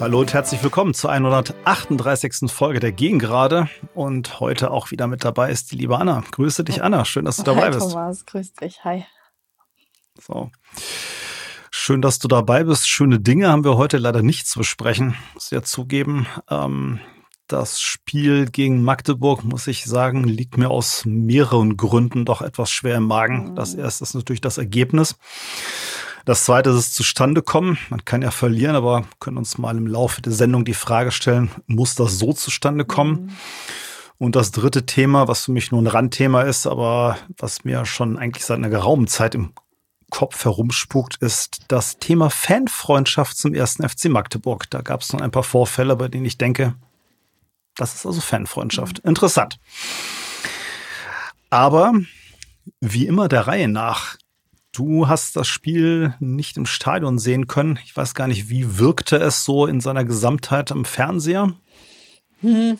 Hallo und herzlich willkommen zur 138. Folge der Gegengrade. Und heute auch wieder mit dabei ist die liebe Anna. Grüße dich, Anna. Schön, dass du dabei Hi, bist. Thomas, grüß dich. Hi. So. Schön, dass du dabei bist. Schöne Dinge haben wir heute leider nicht zu besprechen, muss ja zugeben. Ähm, das Spiel gegen Magdeburg, muss ich sagen, liegt mir aus mehreren Gründen doch etwas schwer im Magen. Das erste ist natürlich das Ergebnis. Das zweite ist es zustande kommen. Man kann ja verlieren, aber können uns mal im Laufe der Sendung die Frage stellen, muss das so zustande kommen? Und das dritte Thema, was für mich nur ein Randthema ist, aber was mir schon eigentlich seit einer geraumen Zeit im Kopf herumspukt, ist das Thema Fanfreundschaft zum ersten FC Magdeburg. Da gab es noch ein paar Vorfälle, bei denen ich denke, das ist also Fanfreundschaft. Interessant. Aber wie immer der Reihe nach, du hast das Spiel nicht im Stadion sehen können. Ich weiß gar nicht, wie wirkte es so in seiner Gesamtheit am Fernseher? Hm.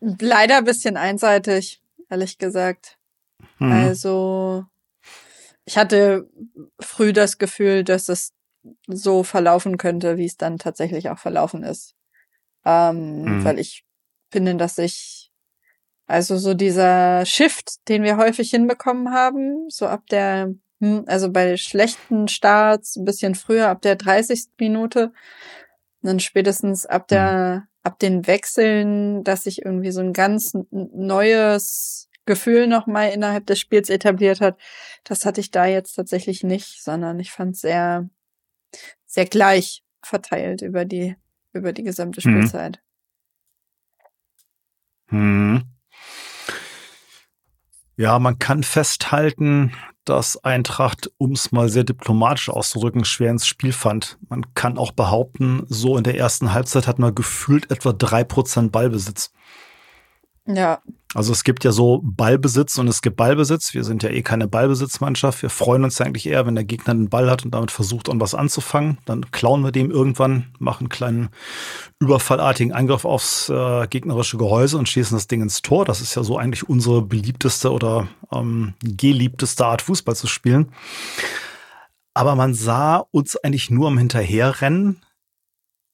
Leider ein bisschen einseitig, ehrlich gesagt. Hm. Also, ich hatte früh das Gefühl, dass es so verlaufen könnte, wie es dann tatsächlich auch verlaufen ist. Ähm, Mhm. Weil ich finde, dass ich, also so dieser Shift, den wir häufig hinbekommen haben, so ab der, hm, also bei schlechten Starts ein bisschen früher, ab der 30. Minute, dann spätestens ab der, ab den Wechseln, dass sich irgendwie so ein ganz neues Gefühl nochmal innerhalb des Spiels etabliert hat, das hatte ich da jetzt tatsächlich nicht, sondern ich fand sehr, sehr gleich verteilt über die, über die gesamte Mhm. Spielzeit. Hm. Ja, man kann festhalten, dass Eintracht, um es mal sehr diplomatisch auszudrücken, schwer ins Spiel fand. Man kann auch behaupten, so in der ersten Halbzeit hat man gefühlt etwa drei Prozent Ballbesitz. Ja, Also es gibt ja so Ballbesitz und es gibt Ballbesitz. Wir sind ja eh keine Ballbesitzmannschaft. Wir freuen uns eigentlich eher, wenn der Gegner den Ball hat und damit versucht, an was anzufangen. Dann klauen wir dem irgendwann, machen einen kleinen überfallartigen Angriff aufs äh, gegnerische Gehäuse und schießen das Ding ins Tor. Das ist ja so eigentlich unsere beliebteste oder ähm, geliebteste Art, Fußball zu spielen. Aber man sah uns eigentlich nur am Hinterherrennen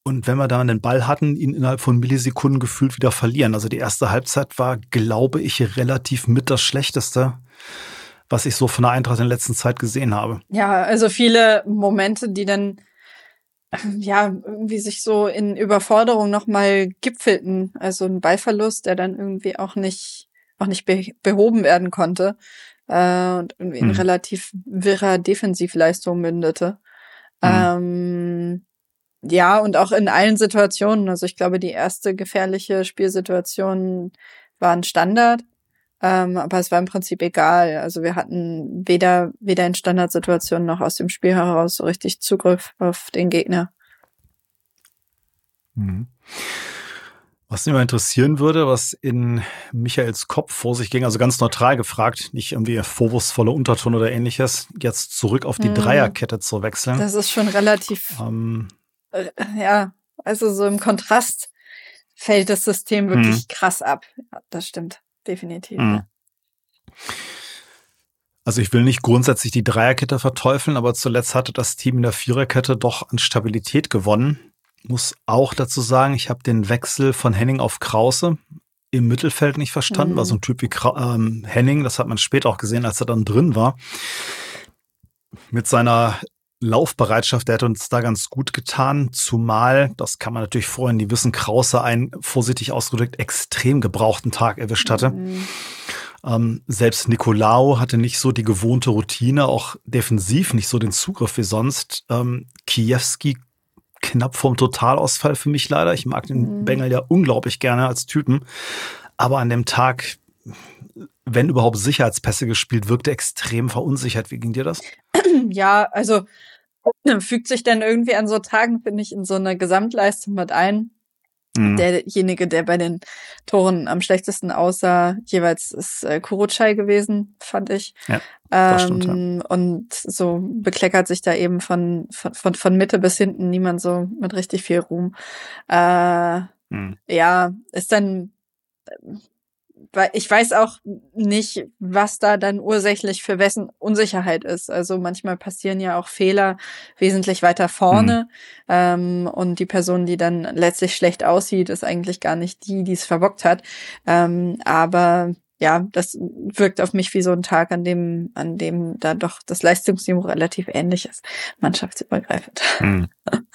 und wenn wir da den Ball hatten, ihn innerhalb von Millisekunden gefühlt wieder verlieren. Also die erste Halbzeit war, glaube ich, relativ mit das Schlechteste, was ich so von der Eintracht in der letzten Zeit gesehen habe. ja, also viele Momente, die dann ja irgendwie sich so in Überforderung nochmal gipfelten. Also ein Ballverlust, der dann irgendwie auch nicht auch nicht be behoben werden konnte äh, und irgendwie in Mhm. relativ wirrer Defensivleistung mündete. Mhm. Ähm, ja, und auch in allen Situationen. Also ich glaube, die erste gefährliche Spielsituation war ein Standard. Ähm, aber es war im Prinzip egal. Also wir hatten weder, weder in Standardsituationen noch aus dem Spiel heraus so richtig Zugriff auf den Gegner. Mhm. Was mich mal interessieren würde, was in Michaels Kopf vor sich ging, also ganz neutral gefragt, nicht irgendwie vorwurfsvoller Unterton oder ähnliches, jetzt zurück auf die Mhm. Dreierkette zu wechseln. Das ist schon relativ, Ähm, äh, ja, also so im Kontrast fällt das System wirklich Mhm. krass ab. Ja, das stimmt. Definitiv. Mhm. Ja. Also ich will nicht grundsätzlich die Dreierkette verteufeln, aber zuletzt hatte das Team in der Viererkette doch an Stabilität gewonnen. Muss auch dazu sagen, ich habe den Wechsel von Henning auf Krause im Mittelfeld nicht verstanden. Mhm. War so ein Typ wie Krau ähm, Henning, das hat man später auch gesehen, als er dann drin war. Mit seiner Laufbereitschaft, der hat uns da ganz gut getan, zumal, das kann man natürlich vorhin nie wissen, Krause einen, vorsichtig ausgedrückt, extrem gebrauchten Tag erwischt hatte. Mhm. Ähm, selbst Nicolao hatte nicht so die gewohnte Routine, auch defensiv nicht so den Zugriff wie sonst. Ähm, Kiewski knapp vorm Totalausfall für mich leider. Ich mag den Mhm. Bengel ja unglaublich gerne als Typen. Aber an dem Tag, wenn überhaupt Sicherheitspässe gespielt, wirkte extrem verunsichert. Wie ging dir das? Ja, also fügt sich dann irgendwie an so Tagen, finde ich, in so eine Gesamtleistung mit ein. Mhm. Derjenige, der bei den Toren am schlechtesten aussah, jeweils ist äh, Kurucay gewesen, fand ich. Ja, das stimmt, ja. ähm, Und so bekleckert sich da eben von, von, von, von Mitte bis hinten niemand so mit richtig viel Ruhm. Äh, Mhm. ja, ist dann ähm, ich weiß auch nicht, was da dann ursächlich für wessen Unsicherheit ist. Also manchmal passieren ja auch Fehler wesentlich weiter vorne. Mhm. Ähm, und die Person, die dann letztlich schlecht aussieht, ist eigentlich gar nicht die, die es verbockt hat. Ähm, aber ja, das wirkt auf mich wie so ein Tag, an dem, an dem da doch das Leistungsniveau relativ ähnlich ist, mannschaftsübergreifend. Mhm.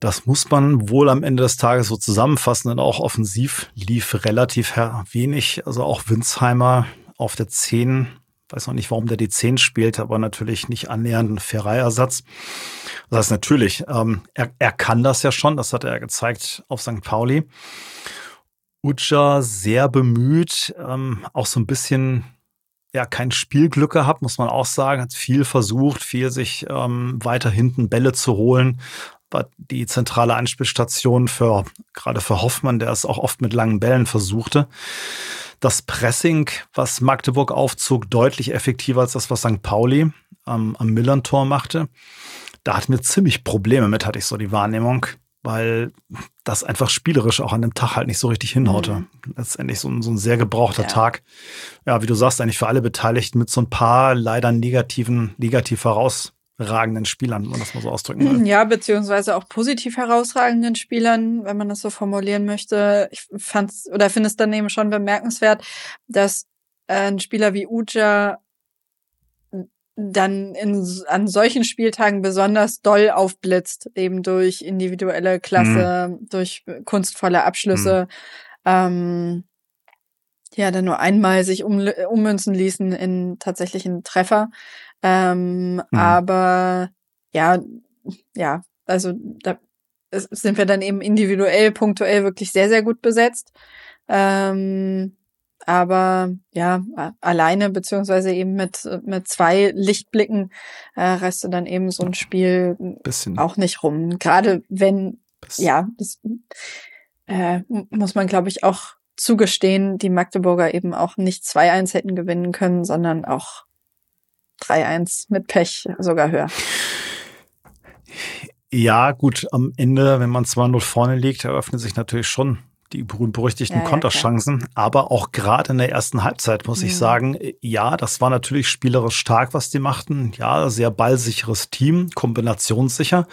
Das muss man wohl am Ende des Tages so zusammenfassen, denn auch offensiv lief relativ wenig. Also auch Winsheimer auf der 10, weiß noch nicht, warum der die 10 spielt, aber natürlich nicht annähernd ein Ferrei-Ersatz. Das heißt natürlich, ähm, er, er kann das ja schon, das hat er gezeigt auf St. Pauli. Uja sehr bemüht, ähm, auch so ein bisschen ja kein Spielglück gehabt, muss man auch sagen, hat viel versucht, viel sich ähm, weiter hinten Bälle zu holen, war die zentrale Anspielstation für, gerade für Hoffmann, der es auch oft mit langen Bällen versuchte. Das Pressing, was Magdeburg aufzog, deutlich effektiver als das, was St. Pauli ähm, am Millern-Tor machte. Da hatten wir ziemlich Probleme mit, hatte ich so die Wahrnehmung, weil das einfach spielerisch auch an dem Tag halt nicht so richtig hinhaute. Mhm. Letztendlich so ein, so ein sehr gebrauchter ja. Tag. Ja, wie du sagst, eigentlich für alle Beteiligten mit so ein paar leider negativen, negativ heraus herausragenden Spielern, wenn man das mal so ausdrücken will. Ja, beziehungsweise auch positiv herausragenden Spielern, wenn man das so formulieren möchte. Ich fand's oder finde es dann eben schon bemerkenswert, dass ein Spieler wie Uja dann in, an solchen Spieltagen besonders doll aufblitzt, eben durch individuelle Klasse, mhm. durch kunstvolle Abschlüsse. Mhm. Ähm, ja, dann nur einmal sich um, ummünzen ließen in tatsächlichen Treffer. Ähm, mhm. Aber ja, ja, also da sind wir dann eben individuell, punktuell wirklich sehr, sehr gut besetzt. Ähm, aber ja, alleine beziehungsweise eben mit, mit zwei Lichtblicken äh, reißt du dann eben so ein Spiel Bisschen. auch nicht rum. Gerade wenn, Bisschen. ja, das äh, muss man, glaube ich, auch zugestehen, die Magdeburger eben auch nicht 2-1 hätten gewinnen können, sondern auch 3-1 mit Pech sogar höher. Ja, gut, am Ende, wenn man 2-0 vorne liegt, eröffnen sich natürlich schon die berühmt-berüchtigten ja, ja, Konterchancen. Klar. Aber auch gerade in der ersten Halbzeit muss mhm. ich sagen, ja, das war natürlich spielerisch stark, was die machten. Ja, sehr ballsicheres Team, kombinationssicher.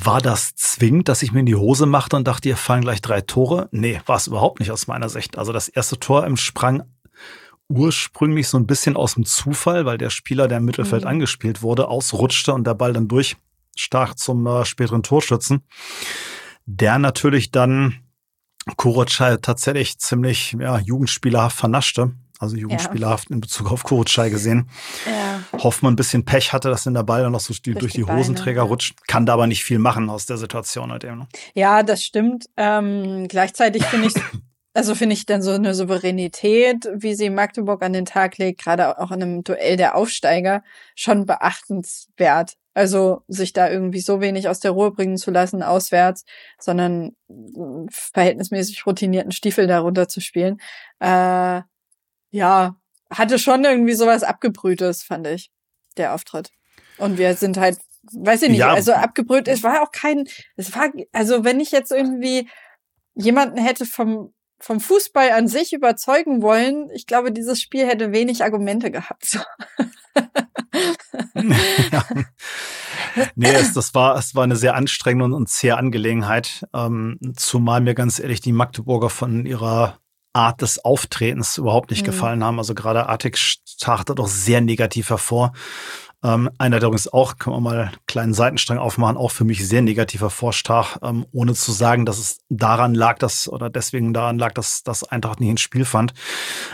War das zwingend, dass ich mir in die Hose machte und dachte, hier fallen gleich drei Tore? Nee, war es überhaupt nicht aus meiner Sicht. Also das erste Tor im Sprang ursprünglich so ein bisschen aus dem Zufall, weil der Spieler, der im Mittelfeld mhm. angespielt wurde, ausrutschte und der Ball dann durchstach zum äh, späteren Torschützen. Der natürlich dann Kurocai tatsächlich ziemlich ja, jugendspielerhaft vernaschte. Also jugendspielerhaft ja. in Bezug auf Kurocai gesehen. Ja. Hoffmann ein bisschen Pech hatte, dass in der Ball dann noch so durch, durch die, die Hosenträger Beine. rutscht. Kann da aber nicht viel machen aus der Situation halt eben. Ne? Ja, das stimmt. Ähm, gleichzeitig finde ich Also finde ich dann so eine Souveränität, wie sie Magdeburg an den Tag legt, gerade auch in einem Duell der Aufsteiger, schon beachtenswert. Also sich da irgendwie so wenig aus der Ruhe bringen zu lassen, auswärts, sondern verhältnismäßig routinierten Stiefel darunter zu spielen. Äh, ja, hatte schon irgendwie sowas Abgebrühtes, fand ich, der Auftritt. Und wir sind halt, weiß ich nicht, ja. also abgebrüht, es war auch kein, es war, also wenn ich jetzt irgendwie jemanden hätte vom vom Fußball an sich überzeugen wollen, ich glaube, dieses Spiel hätte wenig Argumente gehabt. ja. Nee, es, das war, es war eine sehr anstrengende und zähe Angelegenheit. Ähm, zumal mir ganz ehrlich die Magdeburger von ihrer Art des Auftretens überhaupt nicht mhm. gefallen haben. Also gerade Artik stach da doch sehr negativ hervor. Ähm, einer, der übrigens auch, können wir mal einen kleinen Seitenstrang aufmachen, auch für mich sehr negativer vorstach, ähm, ohne zu sagen, dass es daran lag, dass, oder deswegen daran lag, dass das Eintracht nicht ins Spiel fand,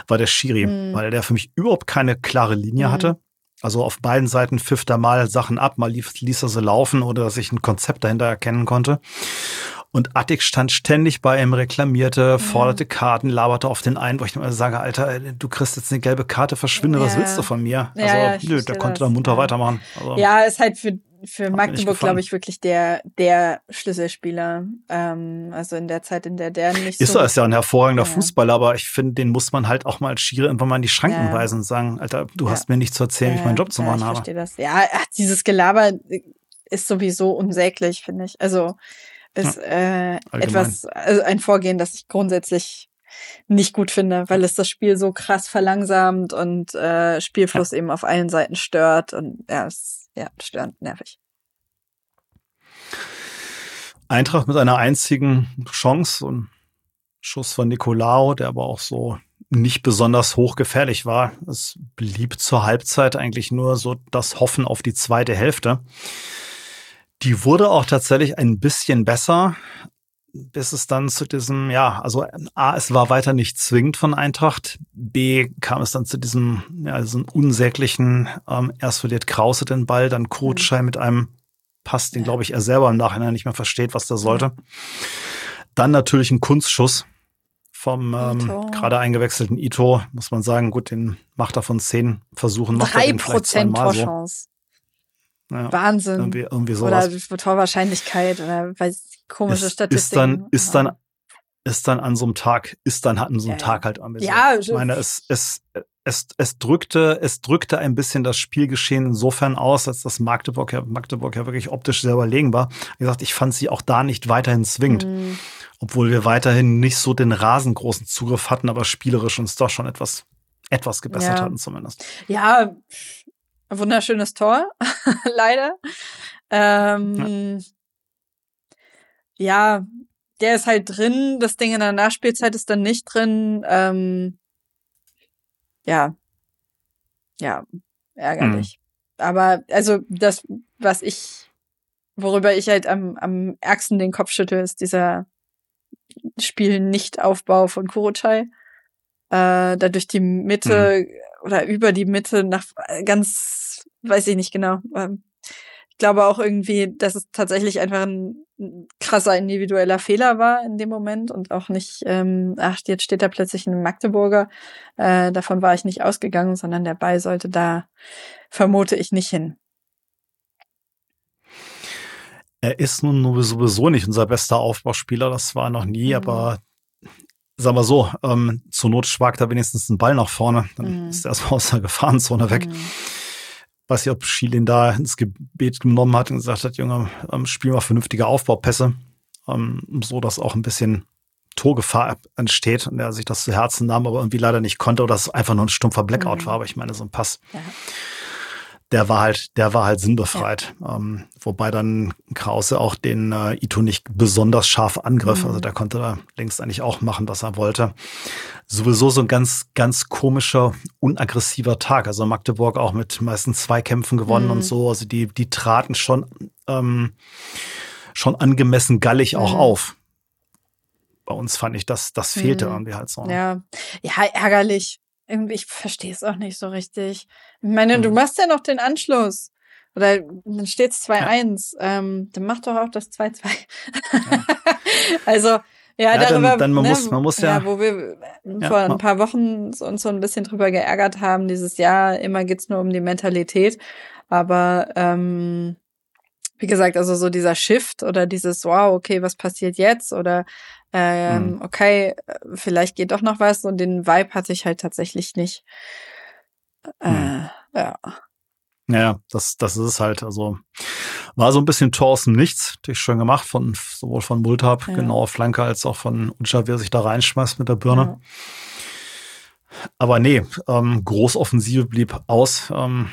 war der Schiri, mhm. weil der für mich überhaupt keine klare Linie mhm. hatte. Also auf beiden Seiten pfiff er mal Sachen ab, mal ließ, ließ er sie laufen oder dass ich ein Konzept dahinter erkennen konnte. Und Attic stand ständig bei ihm, reklamierte, forderte Karten, laberte auf den ein, wo ich immer sage, Alter, du kriegst jetzt eine gelbe Karte, verschwinde, ja. was willst du von mir? Also, ja, nö, der konnte da munter weitermachen. Also, ja, ist halt für, für Magdeburg, glaube ich, wirklich der, der Schlüsselspieler. Ähm, also in der Zeit, in der der nicht ist so. Ist er, ist ja ein hervorragender ja. Fußballer, aber ich finde, den muss man halt auch mal als Schiere irgendwann mal in die Schranken weisen und sagen, Alter, du hast mir nicht zu erzählen, wie ich meinen Job zu machen habe. Ich verstehe das. Ja, dieses Gelaber ist sowieso unsäglich, finde ich. Also, ist äh, etwas, also ein Vorgehen, das ich grundsätzlich nicht gut finde, weil es das Spiel so krass verlangsamt und äh, Spielfluss ja. eben auf allen Seiten stört und ja, es, ja, störend, nervig. Eintracht mit einer einzigen Chance und Schuss von Nicolao, der aber auch so nicht besonders hochgefährlich war. Es blieb zur Halbzeit eigentlich nur so das Hoffen auf die zweite Hälfte. Die wurde auch tatsächlich ein bisschen besser, bis es dann zu diesem, ja, also A, es war weiter nicht zwingend von Eintracht, B, kam es dann zu diesem, ja, diesem unsäglichen, ähm, erst verliert Krause den Ball, dann Kutschei mit einem Pass, den, glaube ich, er selber im Nachhinein nicht mehr versteht, was der sollte. Dann natürlich ein Kunstschuss vom ähm, gerade eingewechselten Ito, muss man sagen, gut, den macht er von zehn Versuchen, macht Drei er den vielleicht zweimal Torchance. Ja, Wahnsinn. Irgendwie, irgendwie sowas. Oder Torwahrscheinlichkeit oder weiß, komische ist, Statistiken. Ist dann, ist dann, ist dann an so einem Tag, ist dann an so einem ja, Tag halt bisschen. Ja, ich meine, es, es, es, es drückte, es drückte ein bisschen das Spielgeschehen insofern aus, als das Magdeburg ja, Magdeburg ja wirklich optisch sehr überlegen war. Wie gesagt, ich fand sie auch da nicht weiterhin zwingend. Mhm obwohl wir weiterhin nicht so den rasengroßen Zugriff hatten, aber spielerisch uns doch schon etwas, etwas gebessert ja. hatten zumindest. Ja, wunderschönes Tor, leider. Ähm, ja. ja. der ist halt drin, das Ding in der Nachspielzeit ist dann nicht drin. Ähm, ja, ja, ärgerlich. Mhm. Aber also das, was ich, worüber ich halt am, am ärgsten den Kopf schüttel, ist dieser Spiel-Nicht-Aufbau von Kurochai. Äh, da durch die Mitte mhm. Oder über die Mitte nach ganz, weiß ich nicht genau. Ähm, ich glaube auch irgendwie, dass es tatsächlich einfach ein krasser individueller Fehler war in dem Moment und auch nicht, ähm, ach, jetzt steht da plötzlich ein Magdeburger. Äh, davon war ich nicht ausgegangen, sondern der Ball sollte da, vermute ich, nicht hin. Er ist nun sowieso nicht unser bester Aufbauspieler, das war noch nie, mhm. aber sagen wir so, ähm, zur Not schwagt er wenigstens den Ball nach vorne, dann mhm. ist er erstmal aus der Gefahrenzone weg. Mhm. Weiß nicht, ob Schielin da ins Gebet genommen hat und gesagt hat, Junge, ähm, spiel mal vernünftige Aufbaupässe, ähm, so dass auch ein bisschen Torgefahr entsteht und er sich das zu Herzen nahm, aber irgendwie leider nicht konnte oder es einfach nur ein stumpfer Blackout mhm. war. Aber ich meine, so ein Pass. Ja der war halt, der war halt sinnbefreit. Ja. Ähm, wobei dann Krause auch den äh, Ito nicht besonders scharf angriff. Mhm. Also der konnte da längst eigentlich auch machen, was er wollte. Sowieso so ein ganz, ganz komischer, unaggressiver Tag. Also Magdeburg auch mit meistens zwei Kämpfen gewonnen mhm. und so. Also die, die traten schon, ähm, schon angemessen gallig auch mhm. auf. Bei uns fand ich, das, das fehlte mhm. irgendwie halt so. Ja, ja, ärgerlich irgendwie, ich verstehe es auch nicht so richtig. Ich meine, mhm. du machst ja noch den Anschluss. Oder dann steht's 2-1. Ja. Ähm, dann mach doch auch das 2-2. Ja. also, ja, ja darüber, dann, dann man, ne, muss, man muss ja, ja wo wir ja, vor ein paar Wochen uns so ein bisschen drüber geärgert haben, dieses Jahr, immer geht's nur um die Mentalität. Aber ähm, wie gesagt, also so dieser Shift oder dieses, wow, okay, was passiert jetzt? Oder ähm, mhm. okay, vielleicht geht doch noch was und den Vibe hatte ich halt tatsächlich nicht. Äh, mhm. Ja. Ja, das, das ist es halt. Also war so ein bisschen Tor aus dem Nichts, natürlich schön gemacht, von sowohl von Multab, ja. genauer Flanke, als auch von Ucha, wie er sich da reinschmeißt mit der Birne. Ja. Aber nee, ähm, Großoffensive blieb aus. Ähm,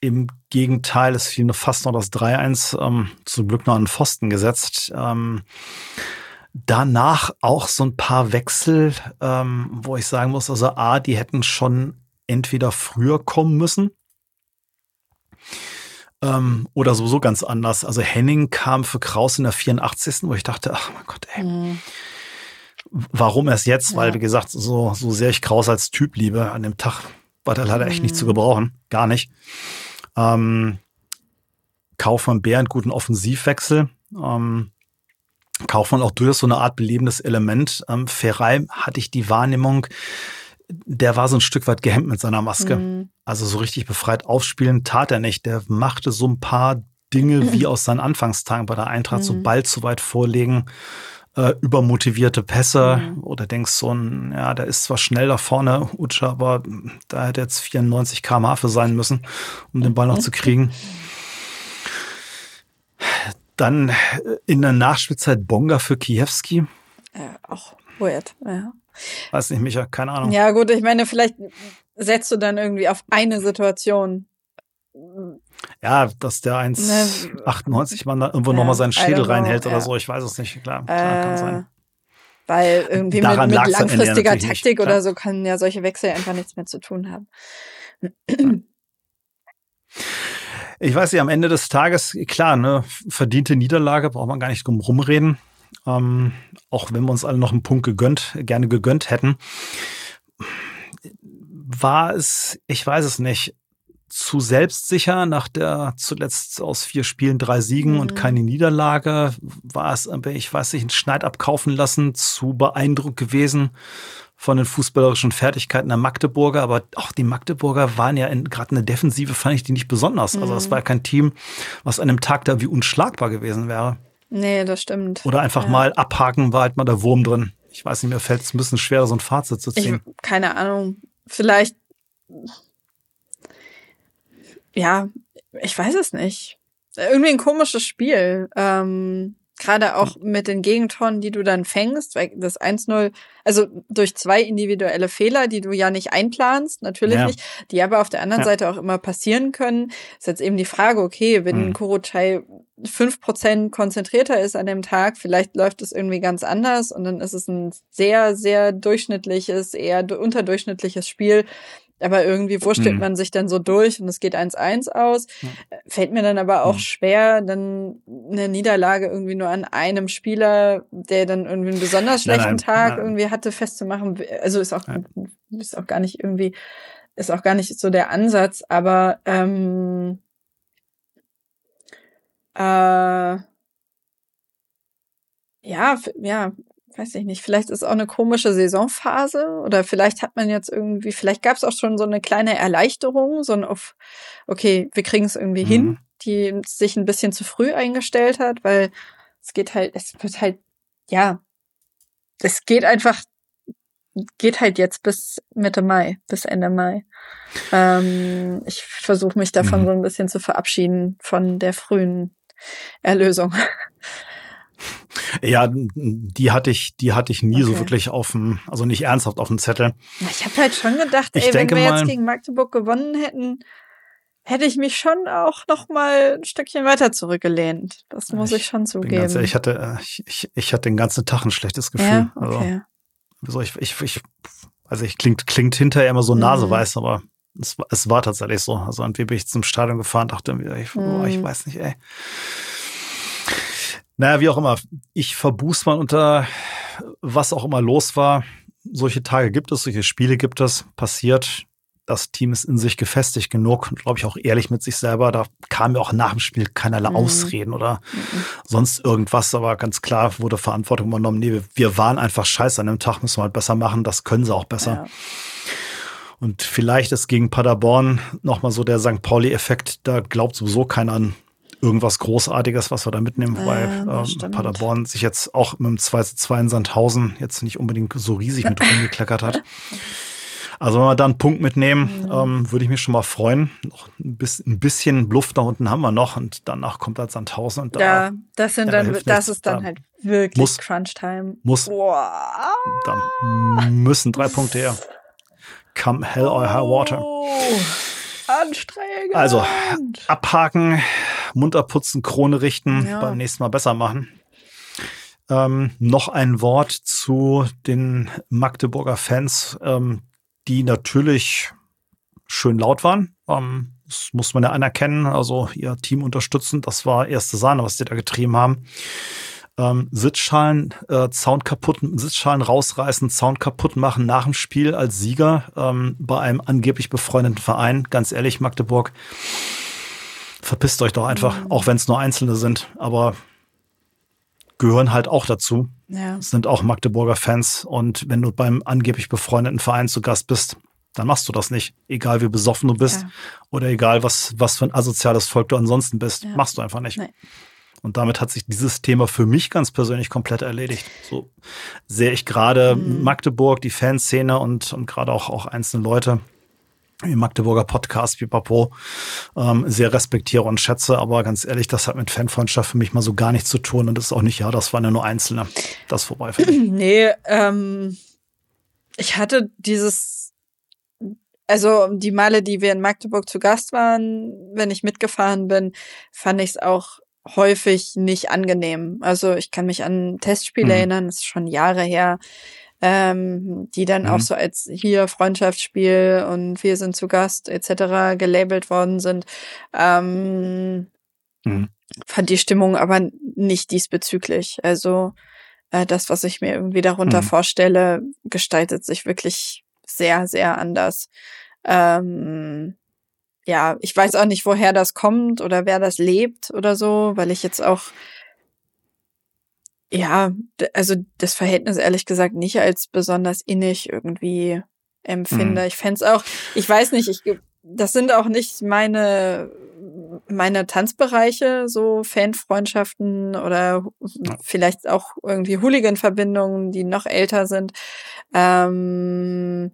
Im Gegenteil, es fiel fast noch das 3-1, ähm, zum Glück noch an den Pfosten gesetzt. Ähm, Danach auch so ein paar Wechsel, ähm, wo ich sagen muss, also A, die hätten schon entweder früher kommen müssen ähm, oder sowieso ganz anders. Also Henning kam für Kraus in der 84. wo ich dachte, ach mein Gott, ey. Mhm. Warum erst jetzt? Ja. Weil, wie gesagt, so, so sehr ich Kraus als Typ liebe, an dem Tag war der leider mhm. echt nicht zu mhm. gebrauchen. Gar nicht. Ähm, Kaufmann Bär einen guten Offensivwechsel. Ähm, Kaufmann auch durchaus so eine Art belebendes Element. Ähm, Ferrei hatte ich die Wahrnehmung, der war so ein Stück weit gehemmt mit seiner Maske. Mhm. Also so richtig befreit aufspielen tat er nicht. Der machte so ein paar Dinge wie aus seinen Anfangstagen bei der Eintracht, mhm. so Ball zu weit vorlegen, äh, übermotivierte Pässe mhm. oder denkst so ein, ja, der ist zwar schnell da vorne, Utscha, aber da hätte jetzt 94 km/h für sein müssen, um den Ball noch zu kriegen. Dann äh, in der Nachspielzeit Bonga für Kiewski. Äh, auch. weird, ja. Weiß nicht, Micha, keine Ahnung. Ja, gut, ich meine, vielleicht setzt du dann irgendwie auf eine Situation. Ja, dass der 1,98 ne, Mann da irgendwo ja, nochmal seinen Schädel reinhält oder ja. so, ich weiß es nicht. Klar, klar äh, kann sein. Weil irgendwie mit, mit langfristiger Taktik nicht, oder so kann ja solche Wechsel einfach nichts mehr zu tun haben. Ich weiß nicht, am Ende des Tages, klar, ne, verdiente Niederlage, braucht man gar nicht drum rumreden. Ähm, auch wenn wir uns alle noch einen Punkt gegönnt, gerne gegönnt hätten. War es, ich weiß es nicht, zu selbstsicher nach der zuletzt aus vier Spielen drei Siegen mhm. und keine Niederlage? War es, ich weiß nicht, einen Schneid abkaufen lassen, zu beeindruckt gewesen von den fußballerischen Fertigkeiten der Magdeburger, aber auch die Magdeburger waren ja gerade in der Defensive, fand ich die nicht besonders. Mhm. Also es war kein Team, was an einem Tag da wie unschlagbar gewesen wäre. Nee, das stimmt. Oder einfach ja. mal abhaken, war halt mal der Wurm drin. Ich weiß nicht, mir fällt es ein bisschen schwer, so ein Fazit zu ziehen. Ich, keine Ahnung. Vielleicht ja, ich weiß es nicht. Irgendwie ein komisches Spiel. Ähm, Gerade auch mit den Gegentoren, die du dann fängst, weil das 1-0, also durch zwei individuelle Fehler, die du ja nicht einplanst, natürlich ja. nicht, die aber auf der anderen ja. Seite auch immer passieren können, ist jetzt eben die Frage, okay, wenn mhm. Kurochai fünf Prozent konzentrierter ist an dem Tag, vielleicht läuft es irgendwie ganz anders und dann ist es ein sehr, sehr durchschnittliches, eher unterdurchschnittliches Spiel, aber irgendwie wurschtelt mhm. man sich dann so durch und es geht 1-1 aus. Ja. Fällt mir dann aber auch mhm. schwer, dann eine Niederlage irgendwie nur an einem Spieler, der dann irgendwie einen besonders schlechten nein, nein, Tag nein. irgendwie hatte, festzumachen. Also ist auch, ist auch gar nicht irgendwie, ist auch gar nicht so der Ansatz, aber ähm, äh, ja, ja, weiß ich nicht, vielleicht ist auch eine komische Saisonphase oder vielleicht hat man jetzt irgendwie, vielleicht gab es auch schon so eine kleine Erleichterung, so ein auf, okay, wir kriegen es irgendwie mhm. hin, die sich ein bisschen zu früh eingestellt hat, weil es geht halt, es wird halt, ja, es geht einfach, geht halt jetzt bis Mitte Mai, bis Ende Mai. Ähm, ich versuche mich davon mhm. so ein bisschen zu verabschieden von der frühen Erlösung. Ja, die hatte ich, die hatte ich nie okay. so wirklich auf dem, also nicht ernsthaft auf dem Zettel. Ich habe halt schon gedacht, ey, wenn wir mal, jetzt gegen Magdeburg gewonnen hätten, hätte ich mich schon auch noch mal ein Stückchen weiter zurückgelehnt. Das muss ich, ich schon zugeben. Ganz ehrlich, ich hatte, äh, ich, ich hatte den ganzen Tag ein schlechtes Gefühl. Ja, okay. Also, ich, ich, ich, also ich klingt, klingt hinterher immer so mhm. naseweiß, aber es, es war tatsächlich so. Also irgendwie bin ich zum Stadion gefahren, dachte mir, ich, mhm. oh, ich weiß nicht, ey. Naja, wie auch immer. Ich verbuß mal unter was auch immer los war. Solche Tage gibt es, solche Spiele gibt es, passiert. Das Team ist in sich gefestigt genug und glaube ich auch ehrlich mit sich selber. Da kam mir auch nach dem Spiel keinerlei mhm. Ausreden oder mhm. sonst irgendwas. Aber ganz klar wurde Verantwortung übernommen. Nee, wir waren einfach scheiße an dem Tag, müssen wir halt besser machen. Das können sie auch besser. Ja. Und vielleicht ist gegen Paderborn nochmal so der St. Pauli-Effekt. Da glaubt sowieso keiner an irgendwas Großartiges, was wir da mitnehmen, wobei äh, Paderborn sich jetzt auch mit dem 2 zu 2 in Sandhausen jetzt nicht unbedingt so riesig mit rumgekleckert hat. Also wenn wir da einen Punkt mitnehmen, mhm. ähm, würde ich mich schon mal freuen. Noch ein, bisschen, ein bisschen Luft da unten haben wir noch und danach kommt halt Sandhausen und da. Ja, das sind dann, das nichts. ist dann da halt wirklich muss, Crunch-Time. Muss. Boah. Dann müssen drei Punkte her. Come hell or high water. Oh. Anstrengend. Also abhaken, munter putzen, Krone richten, ja. beim nächsten Mal besser machen. Ähm, noch ein Wort zu den Magdeburger Fans, ähm, die natürlich schön laut waren. Ähm, das muss man ja anerkennen. Also ihr Team unterstützen. Das war erste Sahne, was die da getrieben haben ähm, Sitzschalen, äh, Sound kaputt, Sitzschalen rausreißen, Sound kaputt machen nach dem Spiel als Sieger ähm, bei einem angeblich befreundeten Verein. Ganz ehrlich, Magdeburg, verpisst euch doch einfach, mhm. auch wenn es nur Einzelne sind, aber gehören halt auch dazu. Ja. Sind auch Magdeburger Fans und wenn du beim angeblich befreundeten Verein zu Gast bist, dann machst du das nicht. Egal wie besoffen du bist ja. oder egal was, was für ein asoziales Volk du ansonsten bist, ja. machst du einfach nicht. Nee. Und damit hat sich dieses Thema für mich ganz persönlich komplett erledigt. So sehe ich gerade mhm. Magdeburg, die Fanszene und, und gerade auch, auch einzelne Leute. wie Magdeburger Podcast, wie Papo, ähm, sehr respektiere und schätze. Aber ganz ehrlich, das hat mit Fanfreundschaft für mich mal so gar nichts zu tun. Und das ist auch nicht, ja, das waren ja nur Einzelne. Das vorbei. nee, ähm, ich hatte dieses, also die Male, die wir in Magdeburg zu Gast waren, wenn ich mitgefahren bin, fand ich es auch häufig nicht angenehm. Also ich kann mich an Testspiele mhm. erinnern, das ist schon Jahre her ähm, die dann mhm. auch so als hier Freundschaftsspiel und wir sind zu Gast etc. gelabelt worden sind. Ähm, mhm. Fand die Stimmung aber nicht diesbezüglich. Also äh, das, was ich mir irgendwie darunter mhm. vorstelle, gestaltet sich wirklich sehr, sehr anders. Ähm, ja, ich weiß auch nicht, woher das kommt oder wer das lebt oder so, weil ich jetzt auch ja, also das Verhältnis ehrlich gesagt nicht als besonders innig irgendwie empfinde. Mhm. Ich fände auch, ich weiß nicht, ich, das sind auch nicht meine, meine Tanzbereiche, so Fanfreundschaften oder vielleicht auch irgendwie Hooligan-Verbindungen, die noch älter sind. Ähm,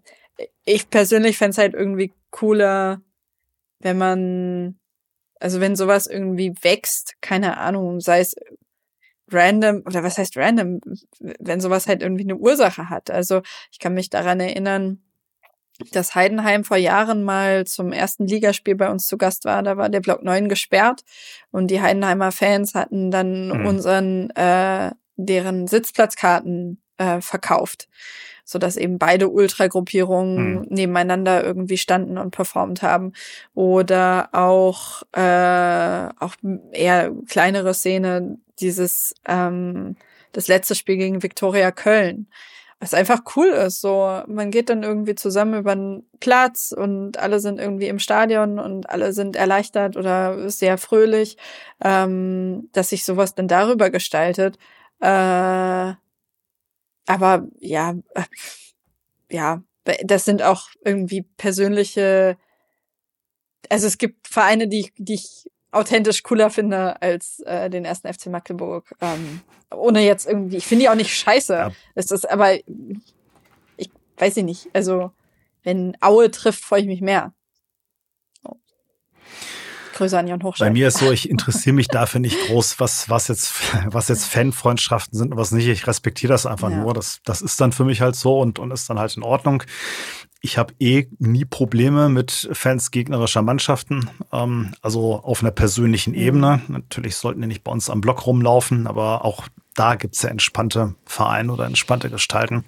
ich persönlich fände es halt irgendwie cooler, wenn man, also wenn sowas irgendwie wächst, keine Ahnung, sei es random, oder was heißt random, wenn sowas halt irgendwie eine Ursache hat. Also ich kann mich daran erinnern, dass Heidenheim vor Jahren mal zum ersten Ligaspiel bei uns zu Gast war. Da war der Block 9 gesperrt und die Heidenheimer Fans hatten dann mhm. unseren, äh, deren Sitzplatzkarten äh, verkauft so dass eben beide Ultragruppierungen mhm. nebeneinander irgendwie standen und performt haben. Oder auch, äh, auch eher kleinere Szene, dieses, ähm, das letzte Spiel gegen Viktoria Köln. Was einfach cool ist, so, man geht dann irgendwie zusammen über den Platz und alle sind irgendwie im Stadion und alle sind erleichtert oder sehr fröhlich, ähm, dass sich sowas dann darüber gestaltet. Äh, aber ja, äh, ja, das sind auch irgendwie persönliche, also es gibt Vereine, die, die ich authentisch cooler finde als äh, den ersten FC Magdeburg. Ähm, ohne jetzt irgendwie, ich finde die auch nicht scheiße. Ja. Es ist aber, ich weiß ich nicht. Also, wenn Aue trifft, freue ich mich mehr. Grüße an Jan Hochstein. Bei mir ist so, ich interessiere mich dafür nicht groß, was, was jetzt, was jetzt Fanfreundschaften sind und was nicht. Ich respektiere das einfach ja. nur. Das, das ist dann für mich halt so und, und ist dann halt in Ordnung. Ich habe eh nie Probleme mit Fans gegnerischer Mannschaften, ähm, also auf einer persönlichen mhm. Ebene. Natürlich sollten die nicht bei uns am Block rumlaufen, aber auch da gibt's ja entspannte Vereine oder entspannte Gestalten.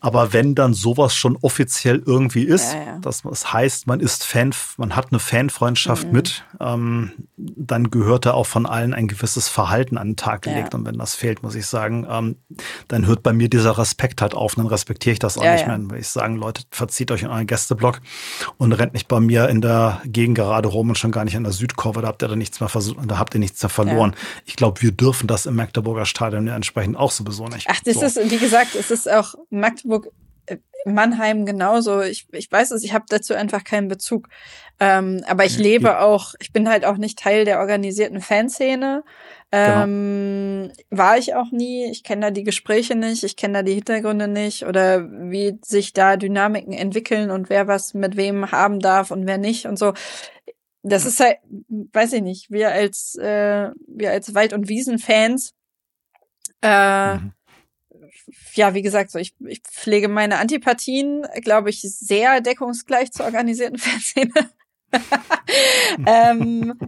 Aber wenn dann sowas schon offiziell irgendwie ist, ja, ja. dass das heißt, man ist Fan, man hat eine Fanfreundschaft mhm. mit, ähm, dann gehört da auch von allen ein gewisses Verhalten an den Tag gelegt. Ja. Und wenn das fehlt, muss ich sagen, ähm, dann hört bei mir dieser Respekt halt auf. Und dann respektiere ich das auch nicht mehr. Dann würde ich sagen, Leute, verzieht euch in euren Gästeblock und rennt nicht bei mir in der Gegend gerade rum und schon gar nicht in der Südkurve. Da habt ihr da nichts mehr versucht, da habt ihr nichts mehr verloren. Ich glaube, wir dürfen das im Magdeburger Stadion ja entsprechend auch sowieso nicht. Ach, das so. ist, wie gesagt, es ist auch Magdeburg Magdeburg, äh, Mannheim genauso. Ich, ich weiß es, ich habe dazu einfach keinen Bezug. Ähm, aber ich lebe auch, ich bin halt auch nicht Teil der organisierten Fanszene. Genau. Ähm, genau. War ich auch nie. Ich kenne da die Gespräche nicht, ich kenne da die Hintergründe nicht oder wie sich da Dynamiken entwickeln und wer was mit wem haben darf und wer nicht und so. Das ist halt, weiß ich nicht, wir als, äh, wir als Wald- und Wiesenfans äh, mhm ja, wie gesagt, so ich, ich pflege meine Antipathien, glaube ich, sehr deckungsgleich zur organisierten Fanszene. ähm,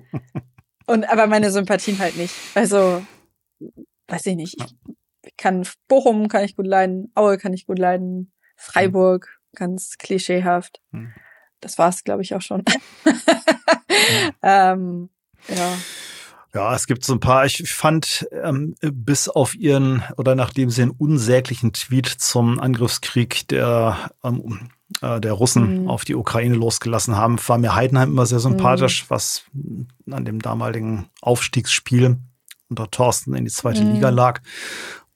und aber meine Sympathien halt nicht. Also, weiß ich nicht. Ich kann Bochum kann ich gut leiden, Aue kann ich gut leiden, Freiburg, ganz klischeehaft. Hm. Das war's, glaube ich, auch schon. ähm, ja. Ja, es gibt so ein paar. Ich fand ähm, bis auf ihren oder nachdem sie einen unsäglichen Tweet zum Angriffskrieg der ähm, äh, der Russen mhm. auf die Ukraine losgelassen haben, war mir Heidenheim immer sehr sympathisch, mhm. was an dem damaligen Aufstiegsspiel unter Thorsten in die zweite mhm. Liga lag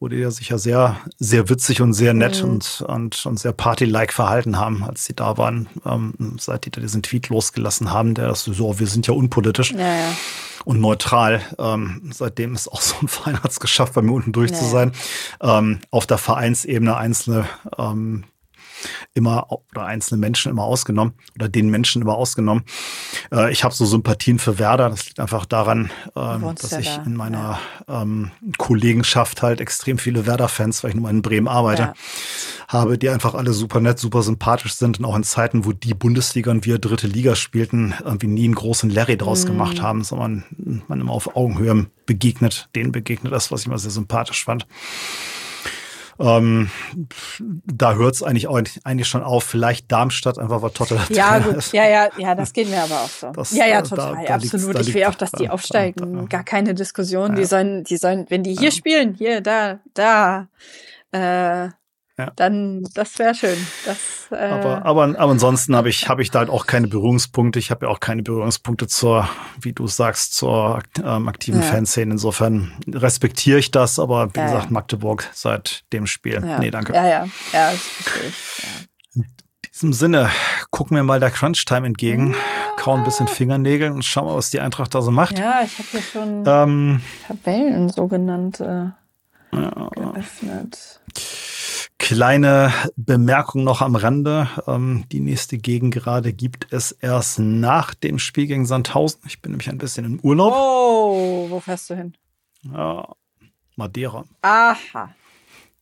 wo die ja sich ja sehr, sehr witzig und sehr nett mhm. und, und, und sehr party-like verhalten haben, als sie da waren, ähm, seit die da diesen Tweet losgelassen haben, der ist so, wir sind ja unpolitisch ja, ja. und neutral. Ähm, seitdem ist auch so ein Verein hat es geschafft, bei mir unten durch ja. zu sein. Ähm, auf der Vereinsebene einzelne ähm, immer oder einzelne Menschen immer ausgenommen oder den Menschen immer ausgenommen. Äh, ich habe so Sympathien für Werder. Das liegt einfach daran, ähm, dass ich da. in meiner ja. ähm, Kollegenschaft halt extrem viele Werder-Fans, weil ich nur in Bremen arbeite, ja. habe, die einfach alle super nett, super sympathisch sind und auch in Zeiten, wo die Bundesliga und wir dritte Liga spielten, irgendwie nie einen großen Larry draus mm. gemacht haben, sondern man immer auf Augenhöhe begegnet, denen begegnet das, was ich immer sehr sympathisch fand. Ähm, da hört es eigentlich, eigentlich schon auf. Vielleicht Darmstadt einfach, weil Totte Ja, gut. Ist. Ja, ja, ja, das geht mir aber auch so. Das, ja, ja, total. Da, da absolut. ich will auch, dass die aufsteigen. Gar keine Diskussion. Ja. Die sollen, die sollen, wenn die hier ja. spielen, hier, da, da, äh, ja. Dann, das wäre schön. Das, äh, aber, aber, aber ansonsten habe ich, habe ich da halt auch keine Berührungspunkte. Ich habe ja auch keine Berührungspunkte zur, wie du sagst, zur ähm, aktiven ja. Fanszene. Insofern respektiere ich das, aber wie ja, gesagt, Magdeburg seit dem Spiel. Ja. Nee, danke. Ja, ja, ja, das verstehe ich. Ja. In diesem Sinne, gucken wir mal der Crunch-Time entgegen, kauen ein bisschen Fingernägel und schauen mal, was die Eintracht da so macht. Ja, ich habe hier schon ähm, Tabellen sogenannte geöffnet. Kleine Bemerkung noch am Rande. Ähm, die nächste Gegengerade gibt es erst nach dem Spiel gegen Sandhausen. Ich bin nämlich ein bisschen im Urlaub. Oh, wo fährst du hin? Ja, Madeira. Aha.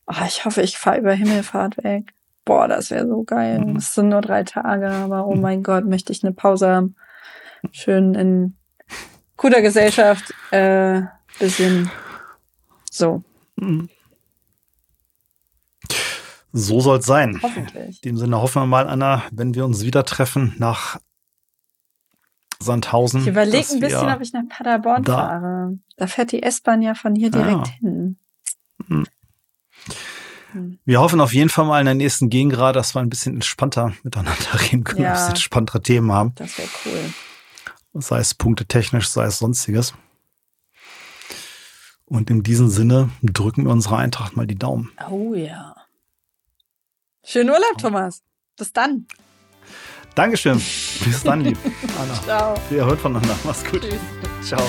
Oh, ich hoffe, ich fahre über Himmelfahrt weg. Boah, das wäre so geil. Mhm. Das sind nur drei Tage, aber oh mhm. mein Gott, möchte ich eine Pause haben. Schön in guter Gesellschaft. Äh, bisschen so. Mhm. So soll es sein. Hoffentlich. In dem Sinne hoffen wir mal, Anna, wenn wir uns wieder treffen nach Sandhausen. Ich überlege ein bisschen, ob ich nach Paderborn da fahre. Da fährt die S-Bahn ja von hier direkt ja. hin. Hm. hm. Wir hoffen auf jeden Fall mal in der nächsten Gegengrade, dass wir ein bisschen entspannter miteinander reden können, ja. ein bisschen entspanntere Themen haben. Das wäre cool. Sei es punktetechnisch, sei es sonstiges. Und in diesem Sinne drücken wir unserer Eintracht mal die Daumen. Oh ja. Schönen Urlaub, Thomas. Bis dann. Dankeschön. Bis dann, lieb Anna. Ciao. Wir hören voneinander. Mach's gut. Tschüss. Ciao.